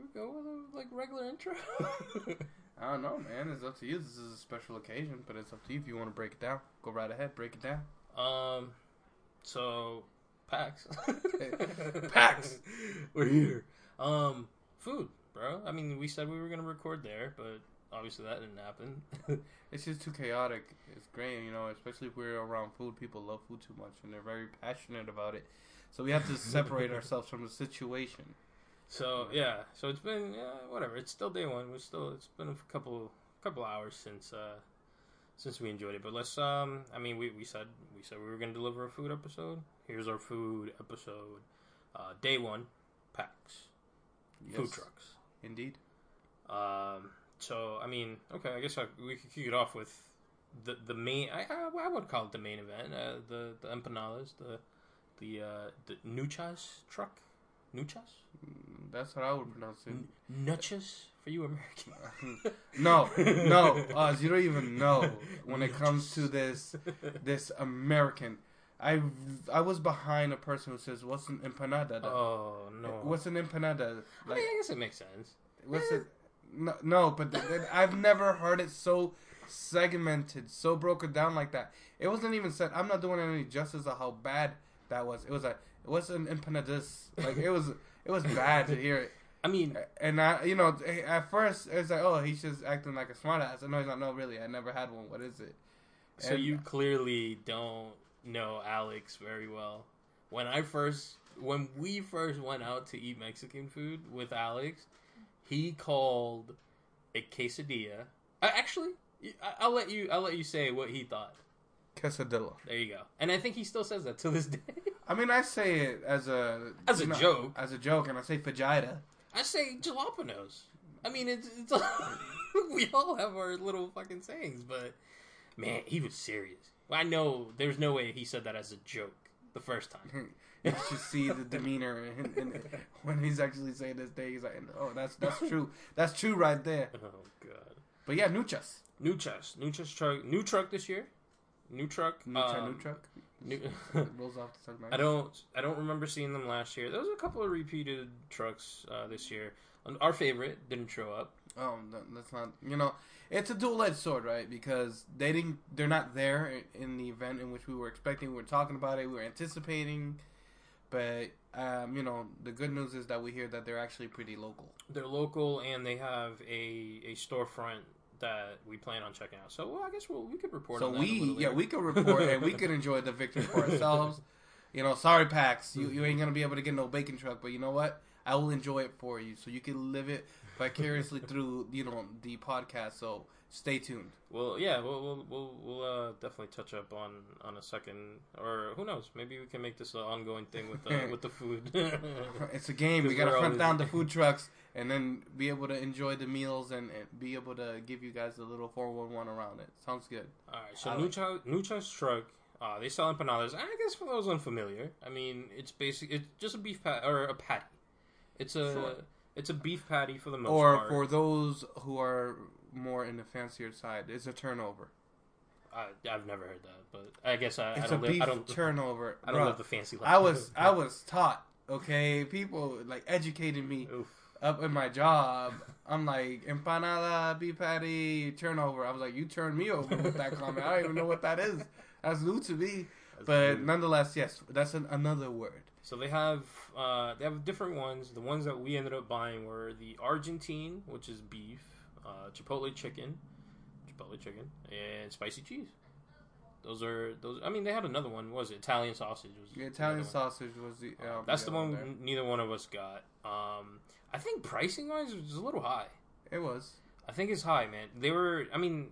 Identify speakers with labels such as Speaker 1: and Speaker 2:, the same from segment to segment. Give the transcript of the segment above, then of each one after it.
Speaker 1: Should we go with a like regular intro?
Speaker 2: I don't know, man. It's up to you. This is a special occasion, but it's up to you if you want to break it down. Go right ahead, break it down.
Speaker 1: um, so PAX,
Speaker 2: PAX.
Speaker 1: we're here. Um, food, bro. I mean, we said we were gonna record there, but obviously that didn't happen.
Speaker 2: It's just too chaotic. It's great, you know, especially if we're around food. People love food too much, and they're very passionate about it. So we have to separate ourselves from the situation.
Speaker 1: So yeah, so it's been yeah, whatever. It's still day one. We're still it's been a couple couple hours since uh since we enjoyed it. But let's um I mean we, we said we said we were gonna deliver a food episode. Here's our food episode. Uh day one, PAX. Food trucks.
Speaker 2: Indeed.
Speaker 1: Um so I mean, okay, I guess I, we could kick it off with the the main I I, I would call it the main event, uh, the the empanadas, the the uh the nuchas truck. Nuchas?
Speaker 2: Mm, That's what I would pronounce it.
Speaker 1: N- Nuchas for you American.
Speaker 2: No, no, Oz, uh, you don't even know when it comes to this this American. I I was behind a person who says, "What's an empanada?"
Speaker 1: Oh no!
Speaker 2: What's an empanada?
Speaker 1: I mean, I guess it makes sense.
Speaker 2: What's eh. it? No, no but th- th- I've never heard it so segmented, so broken down like that. It wasn't even said. I'm not doing any justice of how bad that was. It was a. It was an empanadas. Like it was. It was bad to hear it.
Speaker 1: I mean,
Speaker 2: And I, you know, at first it's like, oh, he's just acting like a smartass. And no, he's not. No, really, I never had one. What is it?
Speaker 1: so
Speaker 2: And-
Speaker 1: you clearly don't know Alex very well. When I first, when we first went out to eat Mexican food with Alex, he called a quesadilla. I, actually, I, I'll let you. I'll let you say what he thought.
Speaker 2: quesadilla.
Speaker 1: There you go. And I think he still says that to this day.
Speaker 2: I mean, I say it as a
Speaker 1: As a
Speaker 2: know,
Speaker 1: joke.
Speaker 2: as a joke, and I say fajita.
Speaker 1: I say jalapenos. I mean, it's, it's we all have our little fucking sayings, but man, he was serious. I know there's no way he said that as a joke the first time.
Speaker 2: you should see the demeanor when he's actually saying this day. He's like, "Oh, that's that's true. That's true right there."
Speaker 1: Oh god.
Speaker 2: But yeah, nuchas,
Speaker 1: New chest, new chest truck, new truck this year. New truck.
Speaker 2: nucha,
Speaker 1: um,
Speaker 2: new truck.
Speaker 1: New-
Speaker 2: rolls off the tongue.
Speaker 1: I don't. I don't remember seeing them last year. There was a couple of repeated trucks uh, this year. Our favorite didn't show up.
Speaker 2: Oh, no, that's not. You know, it's a dual-edged sword, right? Because they didn't. They're not there in the event in which we were expecting. We were talking about it. We were anticipating. But um, you know, the good news is that we hear that they're actually pretty local.
Speaker 1: They're local and they have a a storefront that we plan on checking out. So well, I guess we'll, we could report.
Speaker 2: So
Speaker 1: on that a
Speaker 2: we, yeah, we could report and we could enjoy the victory for ourselves. You know, sorry, Pax, you, you ain't gonna be able to get no bacon truck, but you know what? I will enjoy it for you, so you can live it vicariously through you know the podcast. So stay tuned.
Speaker 1: Well, yeah, we'll we'll we'll, we'll uh, definitely touch up on on a second, or who knows? Maybe we can make this an ongoing thing with the with the food.
Speaker 2: It's a game. We gotta front down the food trucks and then be able to enjoy the meals and, and be able to give you guys a little four one one around it. Sounds good.
Speaker 1: All right, so
Speaker 2: I like
Speaker 1: Nucha Nucha's truck. Uh, they sell empanadas. I guess for those unfamiliar, I mean, it's basic. It's just a beef pat or a patty. It's a
Speaker 2: Sure.
Speaker 1: it's a beef patty for the most
Speaker 2: or
Speaker 1: part.
Speaker 2: Or for those who are more in the fancier side, it's a turnover.
Speaker 1: I, I've never heard that, but I guess I, I
Speaker 2: It's a
Speaker 1: don't live.
Speaker 2: beef
Speaker 1: I don't.
Speaker 2: turnover.
Speaker 1: I don't
Speaker 2: Bruh.
Speaker 1: live the fancy life.
Speaker 2: I was I was taught, okay, people like educated me
Speaker 1: Oof.
Speaker 2: up in my job. I'm like empanada, beef patty, turnover. I was like, you turned me over with that comment. I don't even know what that is. That's new to me.
Speaker 1: That's
Speaker 2: But
Speaker 1: weird.
Speaker 2: nonetheless, yes, that's an, another word.
Speaker 1: So they have uh, they have different ones. The ones that we ended up buying were the Argentine, which is beef, uh, Chipotle chicken, Chipotle chicken, and spicy cheese. Those are those. I mean, they had another one. Was it Italian sausage? Was
Speaker 2: The Italian sausage was the. um,
Speaker 1: That's the one
Speaker 2: there.
Speaker 1: neither one of us got. Um, I think pricing wise, it was a little high.
Speaker 2: It was.
Speaker 1: I think it's high, man. They were. I mean,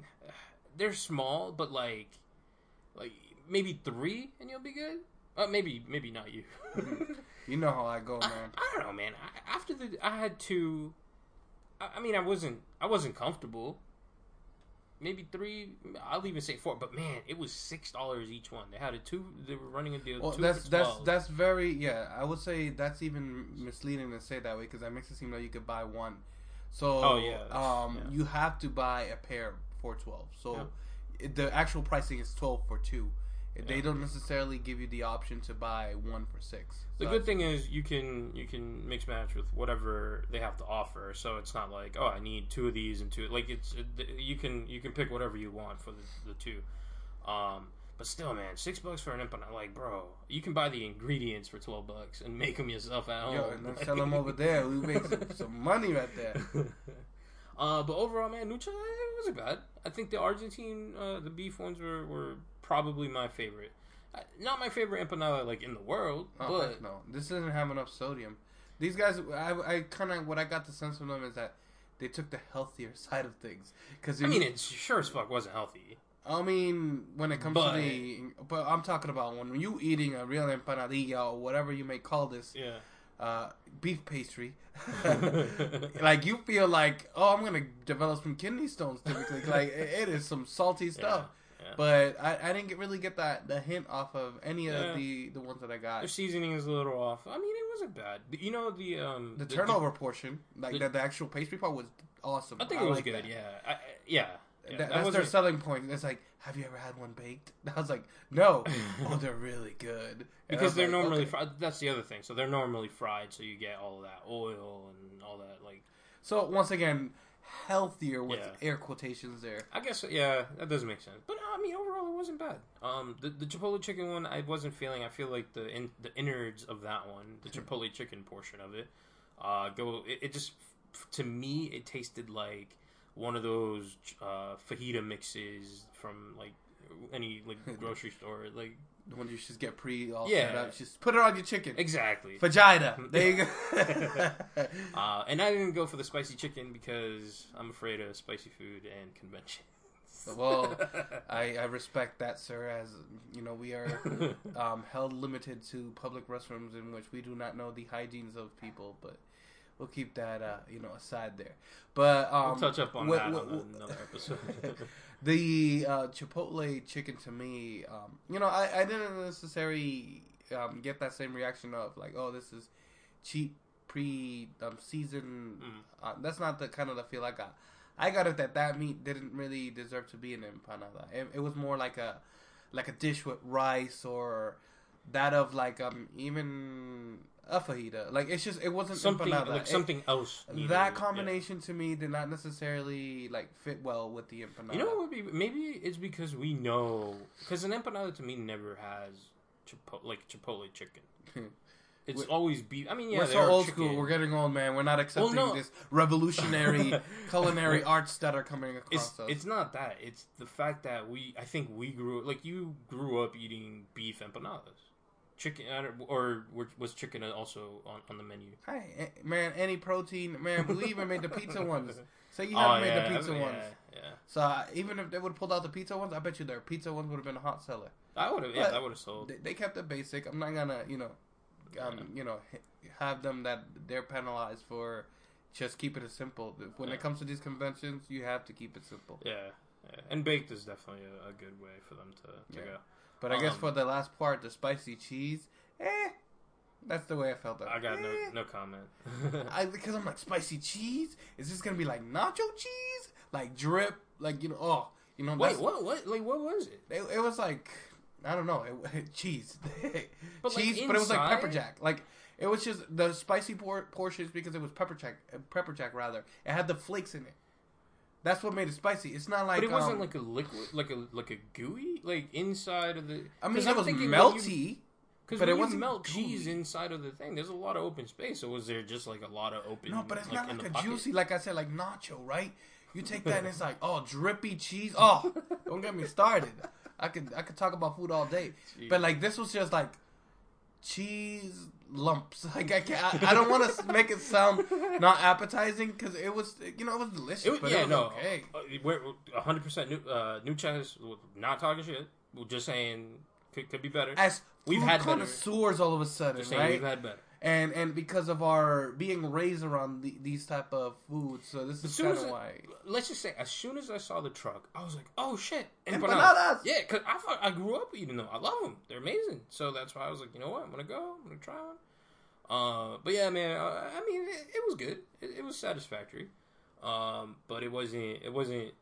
Speaker 1: they're small, but like, like maybe three, and you'll be good. Uh, maybe, maybe not you.
Speaker 2: You know how I go, man.
Speaker 1: I don't know, man. I, after the, I had to. I, I mean, I wasn't. I wasn't comfortable. Maybe three. I'll even say four. But man, it was six dollars each one. They had a two. They were running a deal.
Speaker 2: Well,
Speaker 1: two
Speaker 2: that's that's that's very yeah. I would say that's even misleading to say that way because that makes it seem like you could buy one. So
Speaker 1: Oh, yeah,
Speaker 2: um,
Speaker 1: yeah.
Speaker 2: you have to buy a pair for twelve. So it- the actual pricing is twelve for two. They don't necessarily give you the option to buy one for six.
Speaker 1: The good thing is you can you can mix match with whatever they have to offer. So it's not like oh I need two of these and two like it's it, you can you can pick whatever you want for the, the two. Um, but still, man, six bucks for an empanada, like bro, you can buy the ingredients for twelve bucks and make them yourself at home.
Speaker 2: Yo, and then sell them over there. We make some, some money right there.
Speaker 1: uh, but overall, man, Nucha it wasn't bad. I think the Argentine, uh, the beef ones were, were probably my favorite. Not my favorite empanada like in the world,
Speaker 2: Oh,
Speaker 1: but
Speaker 2: no, this doesn't have enough sodium. These guys, I, I kind of what I got the sense from them is that they took the healthier side of things. Because
Speaker 1: I mean, it sure as fuck wasn't healthy.
Speaker 2: I mean, when it comes
Speaker 1: But-
Speaker 2: to the, but I'm talking about when you eating a real empanadilla or whatever you may call this
Speaker 1: Yeah.
Speaker 2: uh, beef pastry, like you feel like, oh, I'm gonna develop some kidney stones. Typically, like it is some salty stuff.
Speaker 1: Yeah.
Speaker 2: But I, I didn't get, really get that the hint off of any
Speaker 1: Yeah.
Speaker 2: of the the ones that I got.
Speaker 1: The seasoning is a little off. I mean, it wasn't bad. You know the um
Speaker 2: The turnover portion, like
Speaker 1: the-
Speaker 2: the, the actual pastry part, was awesome.
Speaker 1: I think it was good.
Speaker 2: that.
Speaker 1: Yeah. I, I- yeah. Yeah,
Speaker 2: That-
Speaker 1: that
Speaker 2: that's their selling point. It's like, have you ever had one baked? I was like, no. oh, they're really good. And
Speaker 1: because they're
Speaker 2: like,
Speaker 1: normally
Speaker 2: okay.
Speaker 1: fried. That's the other thing. So they're normally fried, so you get all of that oil and all that. Like,
Speaker 2: So once again, healthier with
Speaker 1: Yeah.
Speaker 2: air quotations there.
Speaker 1: I guess yeah, that doesn't make sense. But I mean, overall, it wasn't bad. Um, the the Chipotle chicken one, I wasn't feeling. I feel like the in, the innards of that one, the Chipotle chicken portion of it, uh, go. It, it just to me, it tasted like one of those uh, fajita mixes from like any like grocery store. Like
Speaker 2: The one you just get pre all
Speaker 1: Yeah.
Speaker 2: set up. Just put it on your chicken.
Speaker 1: exactly.
Speaker 2: Vagina. There you go.
Speaker 1: Uh, and I didn't go for the spicy chicken because I'm afraid of spicy food and convention.
Speaker 2: Well, I, I respect that, sir. As you know, we are um, held limited to public restrooms in which we do not know the hygienes of people, but we'll keep that uh, you know aside there. But um,
Speaker 1: we'll touch up on
Speaker 2: wh-
Speaker 1: that
Speaker 2: wh-
Speaker 1: on another episode.
Speaker 2: the uh, Chipotle chicken to me, um, you know, I, I didn't necessarily um, get that same reaction of like, oh, this is cheap pre um, season.
Speaker 1: Mm.
Speaker 2: Uh, that's not the kind of the feel I got. I got it that that meat didn't really deserve to be an empanada. It, it was more like a like a dish with rice or that of like um even a fajita. Like it's just it wasn't
Speaker 1: something
Speaker 2: empanada.
Speaker 1: like
Speaker 2: It-
Speaker 1: something else. needed,
Speaker 2: that
Speaker 1: yeah.
Speaker 2: combination to me did not necessarily like fit well with the empanada.
Speaker 1: You know what would be? Maybe it's because we know because an empanada to me never has chipo- like chipotle chicken. It's
Speaker 2: We're-
Speaker 1: always beef. I mean, yeah,
Speaker 2: We're so old
Speaker 1: chicken.
Speaker 2: school. We're getting old, man. We're not accepting
Speaker 1: no.
Speaker 2: this revolutionary culinary arts that are coming across
Speaker 1: It's
Speaker 2: us.
Speaker 1: it's not that. It's the fact that we. I think we grew like you grew up eating beef empanadas, chicken, or was chicken also on, on the menu?
Speaker 2: Hey, eh, man, any protein, man. We even made the pizza ones. Say you
Speaker 1: Oh,
Speaker 2: haven't made
Speaker 1: yeah,
Speaker 2: the pizza
Speaker 1: yeah,
Speaker 2: ones.
Speaker 1: Yeah,
Speaker 2: So uh, even if they would have pulled out the pizza ones, I bet you their pizza ones would have been a hot seller.
Speaker 1: I would have. Yeah, that would have sold.
Speaker 2: They, they kept it basic. I'm not gonna, you know, um, you know, have them that they're penalized for just keeping it simple. When
Speaker 1: Yeah.
Speaker 2: it comes to these conventions, you have to keep it simple.
Speaker 1: Yeah, yeah. and baked is definitely a, a good way for them to, to
Speaker 2: Yeah.
Speaker 1: go.
Speaker 2: But I guess
Speaker 1: Um,
Speaker 2: for the last part, the spicy cheese, eh, that's the way I felt. That
Speaker 1: I got no
Speaker 2: Eh.
Speaker 1: no comment.
Speaker 2: I because I'm like spicy cheese. Is this gonna be like nacho cheese, like drip, like you know? Oh, you know.
Speaker 1: Wait, what? What? Like, what was it?
Speaker 2: It, it was like I don't know, it, cheese,
Speaker 1: But, like,
Speaker 2: cheese, but it was like pepper jack. Like it was just the spicy por- portions because it was pepper jack, pepper jack rather. It had the flakes in it. That's what made it spicy. It's not like
Speaker 1: but it wasn't
Speaker 2: um,
Speaker 1: like a liquid, like a like a gooey, like inside of the.
Speaker 2: I mean, it
Speaker 1: I'm
Speaker 2: was melty.
Speaker 1: Because
Speaker 2: But
Speaker 1: when
Speaker 2: it wasn't
Speaker 1: melt cheese inside of the thing, there's a lot of open space. So was there just like a lot of open?
Speaker 2: No, but it's not like a
Speaker 1: pocket?
Speaker 2: juicy, like I said, like nacho, right? You take that and it's like, oh, drippy cheese. Oh, don't get me started. I could I could talk about food all day, but like this was just like cheese lumps. Like I can't, I, I don't want to make it sound not appetizing because it was, you know, it was delicious,
Speaker 1: It
Speaker 2: but
Speaker 1: yeah,
Speaker 2: it was
Speaker 1: no,
Speaker 2: okay.
Speaker 1: uh, we're hundred percent new. Uh, Nuchas, not talking shit. We're just saying could, could be better.
Speaker 2: As
Speaker 1: We've had better.
Speaker 2: connoisseurs all of a sudden,
Speaker 1: Just saying
Speaker 2: right?
Speaker 1: we've had better.
Speaker 2: And and because of our being raised around the, these type of foods, so this
Speaker 1: As
Speaker 2: is kind of
Speaker 1: I-
Speaker 2: why.
Speaker 1: Let's just say, as soon as I saw the truck, I was like, "Oh shit,
Speaker 2: Empanadas!
Speaker 1: Yeah, because I thought I grew up eating them. I love them. They're amazing. So that's why I was like, you know what? I'm gonna go. I'm gonna try one. Uh, but yeah, man. Uh, I mean, it, it was good. It, it was satisfactory. Um, but it wasn't. It wasn't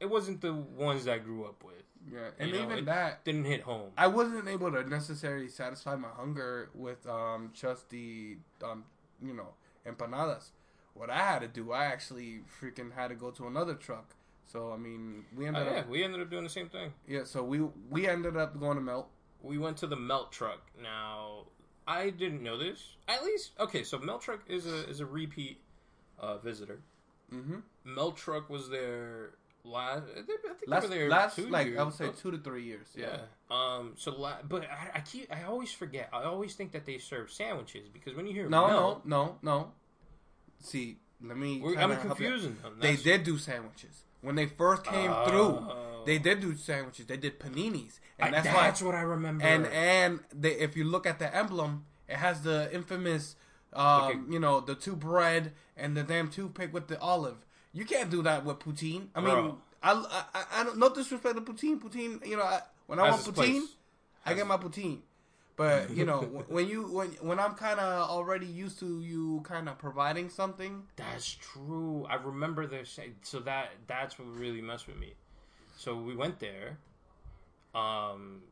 Speaker 1: it wasn't the ones that I grew up with.
Speaker 2: Yeah, and
Speaker 1: You know,
Speaker 2: even that,
Speaker 1: Didn't hit home.
Speaker 2: I wasn't able to necessarily satisfy my hunger with um just the um you know empanadas. What I had to do, I actually freaking had to go to another truck. So I mean, we
Speaker 1: Oh,
Speaker 2: ended
Speaker 1: yeah,
Speaker 2: up
Speaker 1: we ended up doing the same thing.
Speaker 2: yeah. So we we ended up going to Melt.
Speaker 1: We went to the Melt Truck. Now, I didn't know this. At least, okay. So Melt Truck is a is a repeat uh, visitor.
Speaker 2: Mm-hmm.
Speaker 1: Melt Truck was there last. I think they
Speaker 2: Last
Speaker 1: were
Speaker 2: last
Speaker 1: two
Speaker 2: like
Speaker 1: years.
Speaker 2: I would say two to three years.
Speaker 1: Yeah.
Speaker 2: Yeah.
Speaker 1: Um. So, la- but I, I keep. I always forget. I always think that they serve sandwiches because when you hear
Speaker 2: No,
Speaker 1: Melt,
Speaker 2: no, no, no. See, let me.
Speaker 1: I'm
Speaker 2: help you out.
Speaker 1: confusing them.
Speaker 2: They did do sandwiches when they first came
Speaker 1: Oh.
Speaker 2: through. They did do sandwiches. They did paninis, and
Speaker 1: I-
Speaker 2: that's, why.
Speaker 1: what I remember.
Speaker 2: And and they, if you look at the emblem, it has the infamous, um,
Speaker 1: Okay.
Speaker 2: you know, the two bread and the damn toothpick with the olive. You can't do that with poutine. I mean,
Speaker 1: Bro.
Speaker 2: I, I, I, don't no disrespect to poutine. Poutine, you know, I, when I
Speaker 1: Has
Speaker 2: want poutine,
Speaker 1: place.
Speaker 2: I get my poutine. But you know, when you when when I'm kind of already used to you kind of providing something,
Speaker 1: That's true. I remember say so that that's what really messed with me. So we went there, um,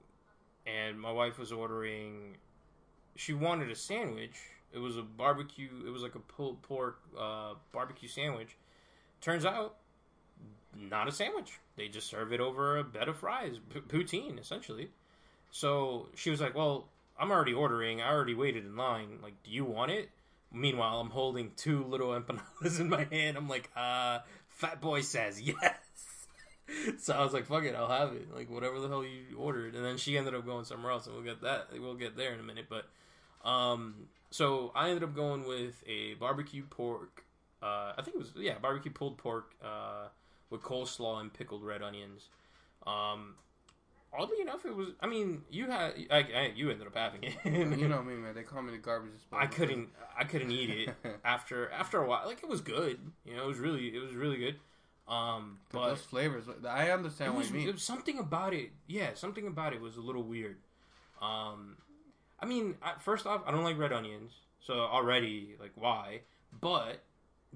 Speaker 1: and my wife was ordering. She wanted a sandwich. It was a barbecue. It was like a pulled pork uh, barbecue sandwich. Turns out, not a sandwich. They just serve it over a bed of fries, p- poutine essentially. So she was like, "Well, I'm already ordering. I already waited in line. Like, do you want it?" Meanwhile, I'm holding two little empanadas in my hand. I'm like, uh, Fat Boy says yes. so I was like, fuck it, I'll have it. Like, whatever the hell you ordered. And then she ended up going somewhere else, and we'll get that. We'll get there in a minute. But, um, so I ended up going with a barbecue pork. Uh, I think it was, yeah, barbecue pulled pork, uh, with coleslaw and pickled red onions. Um, oddly enough, it was, I mean, you had, I, I, you ended up having it.
Speaker 2: you know me, man. They call me the garbage disposal.
Speaker 1: I couldn't I couldn't eat it after after a while. Like it was good, you know. It was really it was really good. Um,
Speaker 2: But those flavors, I understand what
Speaker 1: was,
Speaker 2: you mean.
Speaker 1: was something about it. Yeah, something about it was a little weird. Um, I mean, first off, I don't like red onions, so already like why? But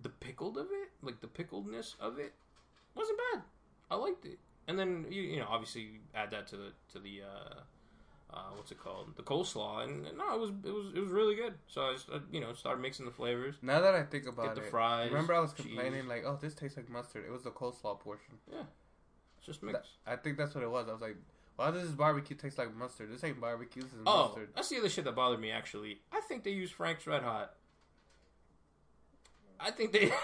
Speaker 1: the pickled of it, like the pickledness of it, wasn't bad. I liked it. And then you you know obviously you add that to the to the uh, uh, what's it called the coleslaw and, and no it was it was it was really good. So I just uh, you know started mixing the flavors.
Speaker 2: Now that I think about
Speaker 1: Get the
Speaker 2: it,
Speaker 1: fries,
Speaker 2: remember I was
Speaker 1: cheese.
Speaker 2: complaining like, "Oh, this tastes like mustard." It was the coleslaw portion.
Speaker 1: It's just mix.
Speaker 2: I think that's what it was. I was like, "Why does this barbecue taste like mustard? This ain't barbecue. This is
Speaker 1: Oh,
Speaker 2: mustard."
Speaker 1: that's the other shit that bothered me. Actually, I think they use Frank's Red Hot. I think they.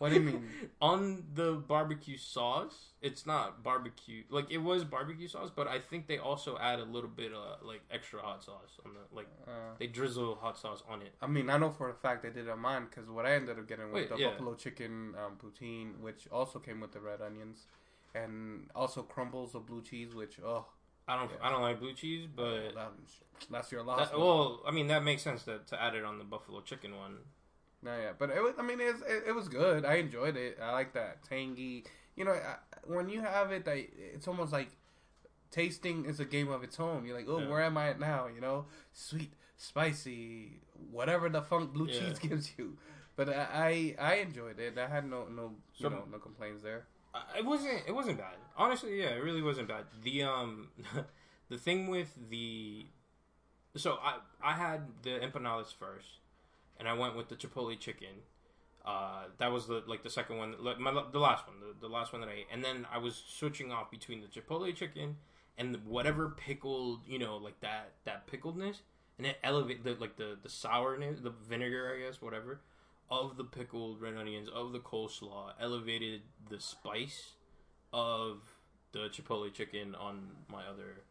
Speaker 2: What do you mean?
Speaker 1: On the barbecue sauce, it's not barbecue. Like it was barbecue sauce, but I think they also add a little bit of like extra hot sauce on the like.
Speaker 2: Uh,
Speaker 1: They drizzle hot sauce on it.
Speaker 2: I mean, I know for a fact they did it on mine because what I ended up getting was
Speaker 1: Wait,
Speaker 2: the
Speaker 1: yeah.
Speaker 2: buffalo chicken um, poutine, which also came with the red onions, and also crumbles of blue cheese, which oh,
Speaker 1: I don't.
Speaker 2: Yeah.
Speaker 1: I don't like blue cheese, but
Speaker 2: that, that's your loss.
Speaker 1: that, well, I mean that makes sense to, to add it on the buffalo chicken one.
Speaker 2: No, yeah, but it was. I mean, it was, it, it was good. I enjoyed it. I like that tangy. You know, I, when you have it, I, it's almost like tasting is a game of its own. You're like, oh,
Speaker 1: Yeah.
Speaker 2: where am I at now? You know, sweet, spicy, whatever the funk blue
Speaker 1: Yeah.
Speaker 2: cheese gives you. But I, I, I enjoyed it. I had no, no, you know, no complaints there.
Speaker 1: It wasn't. It wasn't bad. Honestly, yeah, it really wasn't bad. The um, the thing with the, so I I had the empanadas first, and I went with the chipotle chicken. Uh, that was the like the second one, my the last one, the, the last one that I ate, and then I was switching off between the chipotle chicken and the, whatever pickled, you know, like that that pickledness, and it elevated the like the the sourness, the vinegar, I guess, whatever of the pickled red onions, of the coleslaw, elevated the spice of the chipotle chicken on my other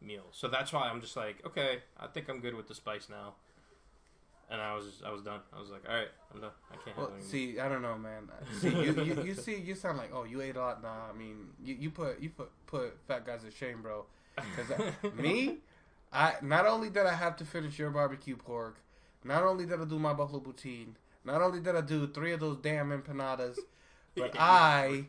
Speaker 1: meal. So that's why I'm just like, okay, I think I'm good with the spice now. And I was just, I was done. I was like, all right, I'm done. I can't
Speaker 2: Well,
Speaker 1: have it anymore.
Speaker 2: see, I don't know, man. See, you, you, you see, you sound like, oh, you ate a lot. Nah, I mean, you, you put, you put, put fat guys to shame, bro. Because uh, me, I not only did I have to finish your barbecue pork, not only did I do my buffalo poutine, not only did I do three of those damn empanadas, but I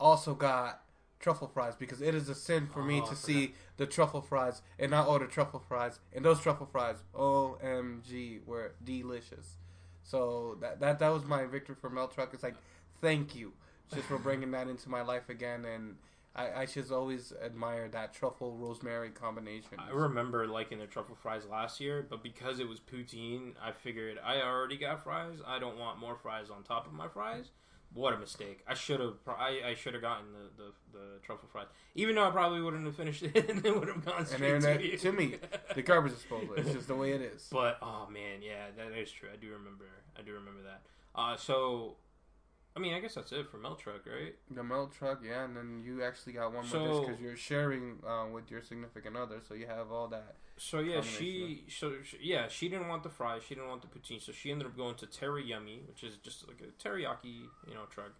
Speaker 2: also got truffle fries because it is a sin for me
Speaker 1: Oh, I
Speaker 2: to see the truffle fries and not order truffle fries. And those truffle fries, OMG, were delicious. So that that that was my victory for Melt Truck. It's like, thank you, just for bringing that into my life again. And I, I just always admire that truffle rosemary combination.
Speaker 1: I remember liking the truffle fries last year, but because it was poutine, I figured I already got fries. I don't want more fries on top of my fries. What a mistake! I should have. I, I should have gotten the, the, the truffle fries, even though I probably wouldn't have finished it and it would have gone
Speaker 2: and
Speaker 1: straight
Speaker 2: then
Speaker 1: to
Speaker 2: that, to me, the garbage disposal. It's just the way it is.
Speaker 1: But oh man, yeah, that is true. I do remember. I do remember that. Uh, so, I mean, I guess that's it for Melt Truck, right?
Speaker 2: The milk truck, yeah, and then you actually got one
Speaker 1: So-
Speaker 2: more because you're sharing uh, with your significant other, so you have all that.
Speaker 1: So yeah, she so she, yeah she didn't want the fries, she didn't want the poutine, so she ended up going to Teriyummy, which is just like a teriyaki, you know, truck.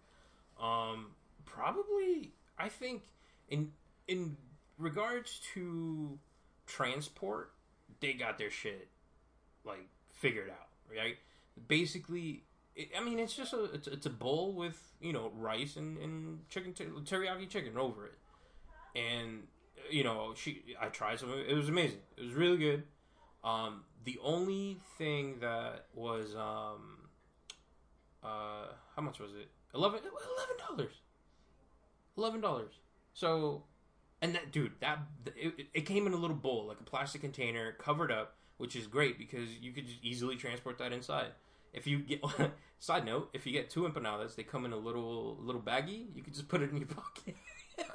Speaker 1: Um, probably I think in in regards to transport, they got their shit like figured out, right? Basically, it, I mean, it's just a it's, it's a bowl with you know rice and and chicken ter- teriyaki chicken over it, and you know she I tried some. It was amazing. It was really good. Um, the only thing that was um, uh, how much was it? Eleven eleven dollars. Eleven dollars. So, and that dude, that it, it came in a little bowl, like a plastic container, covered up, which is great because you could just easily transport that inside. If you get side note, if you get two empanadas, they come in a little little baggie. You could just put it in your pocket.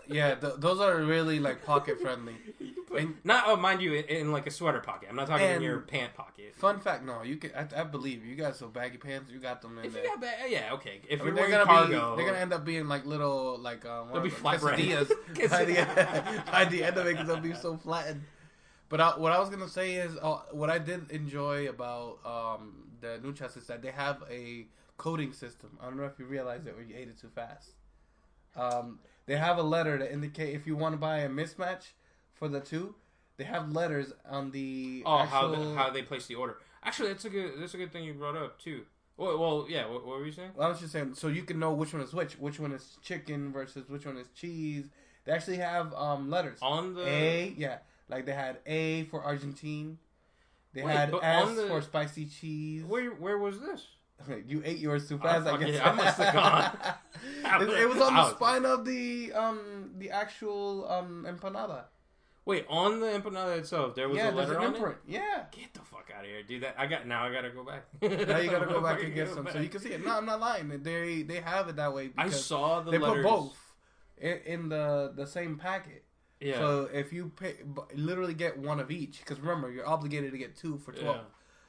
Speaker 2: Yeah, th- those are really like pocket friendly.
Speaker 1: Put-
Speaker 2: And-
Speaker 1: not oh, mind you, in, in like a sweater pocket. I'm not talking in your pant pocket.
Speaker 2: Fun fact, no, you can. I, I believe you got some baggy pants. You got them in
Speaker 1: If you
Speaker 2: there.
Speaker 1: got ba- yeah, okay. If
Speaker 2: I
Speaker 1: you're
Speaker 2: mean, they're
Speaker 1: wearing
Speaker 2: gonna
Speaker 1: cargo,
Speaker 2: be. They're gonna end up being like little, like um,
Speaker 1: They'll be
Speaker 2: quesadillas by the by the end of it because they'll be so flattened. But I, what I was gonna say is, uh, what I did enjoy about um, the Nuchas is that they have a coding system. I don't know if you realized it or you ate it too fast. Um, they have a letter to indicate if you want to buy a mismatch for the two. They have letters on the
Speaker 1: oh, how the, how they place the order. Actually, that's a good that's a good thing you brought up too. Well, well yeah. What, what were you saying?
Speaker 2: Well, I was just saying, so you can know which one is which, which one is chicken versus which one is cheese. They actually have um, letters.
Speaker 1: On the
Speaker 2: A, yeah, like they had A for Argentine. They
Speaker 1: Wait,
Speaker 2: had S
Speaker 1: the-
Speaker 2: for spicy cheese.
Speaker 1: where where was this?
Speaker 2: you ate yours too fast. I,
Speaker 1: fucking-
Speaker 2: guess
Speaker 1: I must have gone.
Speaker 2: it, it was on the spine of the um the actual um empanada.
Speaker 1: Wait, on the empanada itself, there was
Speaker 2: yeah,
Speaker 1: a letter
Speaker 2: an
Speaker 1: on
Speaker 2: imprint.
Speaker 1: it.
Speaker 2: Yeah.
Speaker 1: Get the fuck out of here, dude. That I got now. I gotta go back.
Speaker 2: Now you gotta go back and get some
Speaker 1: go
Speaker 2: so you can see it. No, I'm not lying. They they have it that way
Speaker 1: I saw the
Speaker 2: they
Speaker 1: letters.
Speaker 2: put both in, in the the same packet.
Speaker 1: Yeah.
Speaker 2: So if you pay, literally get one of each, because remember you're obligated to get two for twelve.
Speaker 1: Yeah.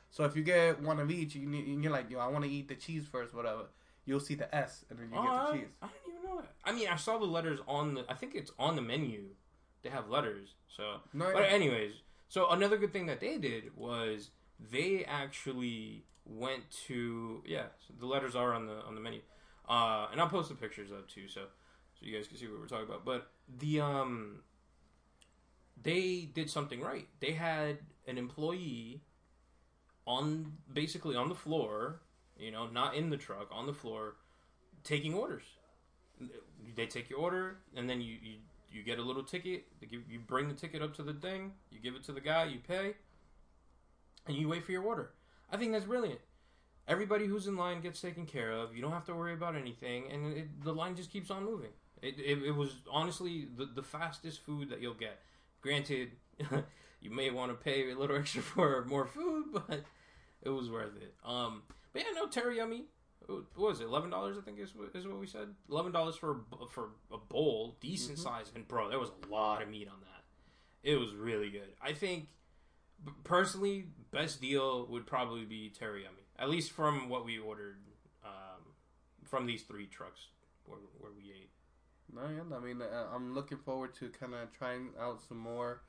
Speaker 2: So if you get one of each, you need, and you're like, yo, I want to eat the cheese first, whatever. You'll see the S, and then you
Speaker 1: Oh,
Speaker 2: get
Speaker 1: I,
Speaker 2: the cheese.
Speaker 1: I didn't even know that. I mean, I saw the letters on the. I think it's on the menu. They have letters. So,
Speaker 2: No,
Speaker 1: but anyways, so another good thing that they did was they actually went to yeah. So the letters are on the on the menu, uh, and I'll post the pictures up too, so so you guys can see what we're talking about. But the um, they did something right. They had an employee on basically on the floor, you know, not in the truck, on the floor, taking orders. They take your order, and then you you, you get a little ticket. Give, you bring the ticket up to the thing. You give it to the guy. You pay, and you wait for your order. I think that's brilliant. Everybody who's in line gets taken care of. You don't have to worry about anything, and it, the line just keeps on moving. It, it, it was honestly the, the fastest food that you'll get. Granted, you may want to pay a little extra for more food, but it was worth it. Um, but yeah, no Teriyummy. What was it? Eleven dollars, I think is what, is what we said. Eleven dollars for for a bowl, decent size, and bro, there was a lot of meat on that. It was really good. I think personally, best deal would probably be Teriyummy, at least from what we ordered um, from these three trucks where, where we ate.
Speaker 2: No, yeah, I mean, uh, I'm looking forward to kind of trying out some more.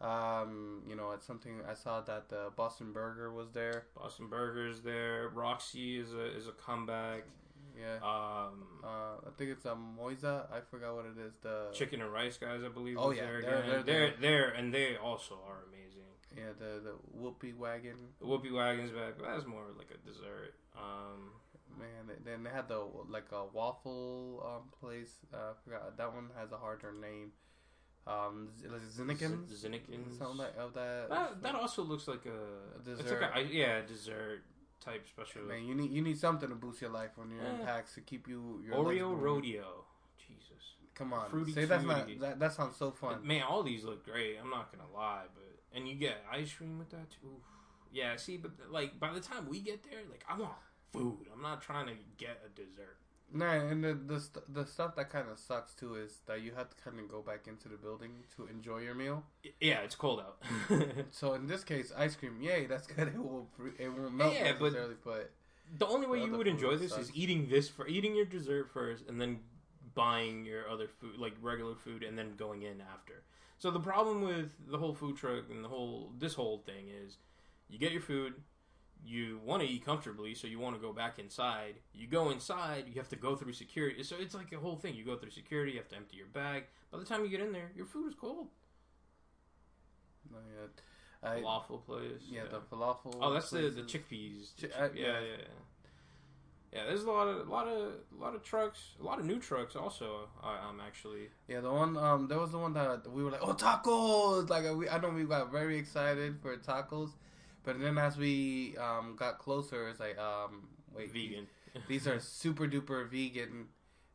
Speaker 2: Um, you know, it's something I saw that the Boston Burger was there.
Speaker 1: Boston Burgers there. Roxy is a is a comeback.
Speaker 2: Yeah.
Speaker 1: Um,
Speaker 2: Uh, I think it's a Moisa. I forgot what it is. The
Speaker 1: Chicken and Rice guys, I believe.
Speaker 2: Oh,
Speaker 1: was
Speaker 2: yeah,
Speaker 1: there
Speaker 2: they're-
Speaker 1: again.
Speaker 2: they're
Speaker 1: they're
Speaker 2: there.
Speaker 1: there, and they also are amazing.
Speaker 2: Yeah, the the whoopee wagon.
Speaker 1: The Whoopie Wagon's back. That's more like a dessert. Um,
Speaker 2: Man, then they had the like a waffle um, place. Uh, I forgot that one has a harder name. Um, Z- like Zinnikens,
Speaker 1: Z- Zinnikens.
Speaker 2: something like of that.
Speaker 1: that, that also looks like a.
Speaker 2: A
Speaker 1: It's like
Speaker 2: dessert.
Speaker 1: yeah dessert type special.
Speaker 2: Man, you need you need something to boost your life when you're in PAX to keep you your
Speaker 1: Oreo rodeo. Jesus.
Speaker 2: Come on,
Speaker 1: Fruity
Speaker 2: say that's not that, that sounds so fun.
Speaker 1: Man, all these look great. I'm not gonna lie, but and you get ice cream with that too. Oof. Yeah, see, but like by the time we get there, like I want food. I'm not trying to get a dessert.
Speaker 2: No, and the the, st- the stuff that kind of sucks too is that you have to kind of go back into the building to enjoy your meal.
Speaker 1: Yeah, it's cold out.
Speaker 2: So in this case, ice cream, yay, that's good. It will it won't melt
Speaker 1: Yeah, but-
Speaker 2: necessarily, but,
Speaker 1: the only way
Speaker 2: The
Speaker 1: you would enjoy this
Speaker 2: sucks.
Speaker 1: is eating this for eating your dessert first, and then buying your other food, like regular food, and then going in after. So the problem with the whole food truck and the whole this whole thing is, you get your food, you want to eat comfortably, so you want to go back inside. You go inside, you have to go through security. So it's like a whole thing. You go through security, you have to empty your bag. By the time you get in there, your food is cold.
Speaker 2: no, yeah, I,
Speaker 1: Falafel place.
Speaker 2: yeah, the falafel.
Speaker 1: Oh, that's the the chickpeas. The chick-
Speaker 2: uh,
Speaker 1: yeah,
Speaker 2: yeah.
Speaker 1: yeah, yeah. Yeah, there's a lot of, lot of, lot of trucks, a lot of new trucks. Also, I, I'm actually.
Speaker 2: Yeah, the one um, there was the one that we were like, oh, tacos! Like we, I know we got very excited for tacos, but then as we um got closer, it's like um, wait,
Speaker 1: vegan.
Speaker 2: These are super duper vegan,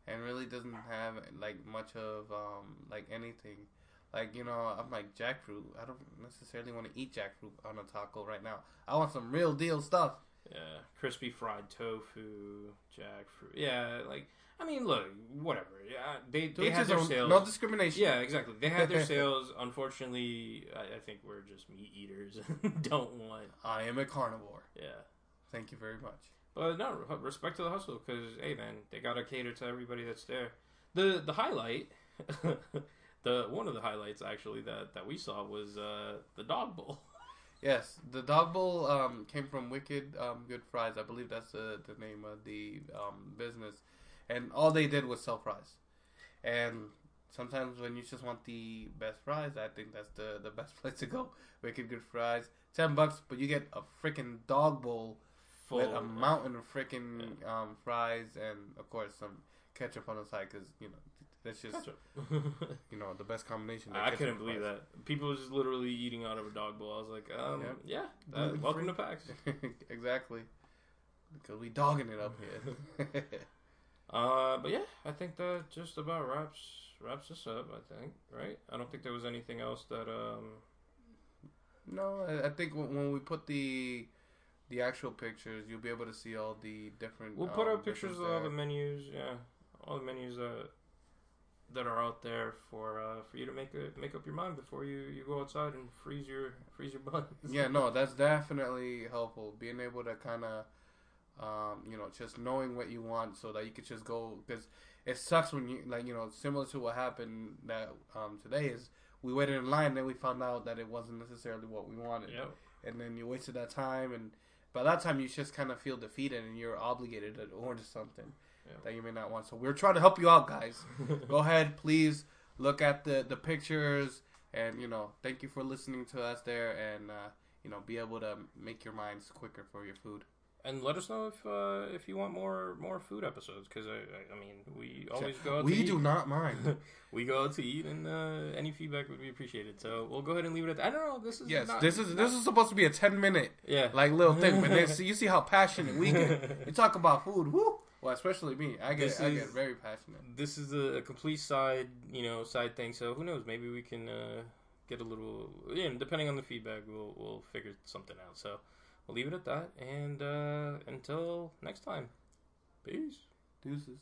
Speaker 2: and really doesn't have like much of um like anything. Like you know, I'm like jackfruit. I don't necessarily want to eat jackfruit on a taco right now. I want some real deal stuff.
Speaker 1: Yeah, crispy fried tofu, jackfruit. Yeah, like I mean, look, whatever. Yeah, they they had their sales.
Speaker 2: No discrimination.
Speaker 1: yeah, exactly. They had their sales. Unfortunately, I, I think we're just meat eaters and don't want.
Speaker 2: I am a carnivore.
Speaker 1: Yeah.
Speaker 2: Thank you very much.
Speaker 1: But no, respect to the hustle because hey man, they gotta cater to everybody that's there. The the highlight, the one of the highlights actually that that we saw was uh, the dog bowl.
Speaker 2: Yes, the dog bowl um, came from Wicked um, Good Fries. I believe that's the, the name of the um, business. And all they did was sell fries. And sometimes when you just want the best fries, I think that's the, the best place to go. Wicked Good Fries. 10 bucks, but you get a freaking dog bowl with a mountain of freaking um, fries and, of course, some ketchup on the side because, you know, that's just, you know, the best combination.
Speaker 1: I couldn't believe
Speaker 2: fries.
Speaker 1: that. People was just literally eating out of a dog bowl. I was like, um, yeah, uh, welcome
Speaker 2: free.
Speaker 1: to PAX.
Speaker 2: exactly. Because we dogging it up here.
Speaker 1: Uh, but yeah, I think that just about wraps wraps us up. I think, right? I don't think there was anything else that um.
Speaker 2: no, I, I think when, we put the the actual pictures, you'll be able to see all the different.
Speaker 1: We'll put
Speaker 2: um,
Speaker 1: pictures of all the menus. Yeah, all the menus that that are out there for uh, for you to make a, make up your mind before you, you go outside and freeze your freeze your buns.
Speaker 2: Yeah, no, that's definitely helpful. Being able to kind of, um, you know, just knowing what you want, so that you could just go. Because it sucks when you like, you know, similar to what happened that um, today is we waited in line, and then we found out that it wasn't necessarily what we wanted.
Speaker 1: Yep.
Speaker 2: and then you wasted that time and by that time you just kind of feel defeated and you're obligated to order something
Speaker 1: Yeah.
Speaker 2: that you may not want so we're trying to help you out guys go ahead please look at the the pictures and you know thank you for listening to us there and uh, you know be able to make your minds quicker for your food
Speaker 1: And let us know if uh, if you want more more food episodes because I, I I mean we always go out
Speaker 2: we do
Speaker 1: eat.
Speaker 2: not mind
Speaker 1: we go out to eat and uh, any feedback would be appreciated. So we'll go ahead and leave it at that. I don't know. This is
Speaker 2: yes
Speaker 1: not-
Speaker 2: this is
Speaker 1: not-
Speaker 2: this is supposed to be a 10 minute
Speaker 1: yeah
Speaker 2: like little thing but see, you see how passionate we get you talk about food woo well especially me i get
Speaker 1: This
Speaker 2: i
Speaker 1: is-
Speaker 2: get very passionate
Speaker 1: this is a, a complete side, you know, side thing. So who knows? Maybe we can uh, get a little, yeah. Depending on the feedback, we'll we'll figure something out. So we'll leave it at that. And uh, until next time, peace.
Speaker 2: deuces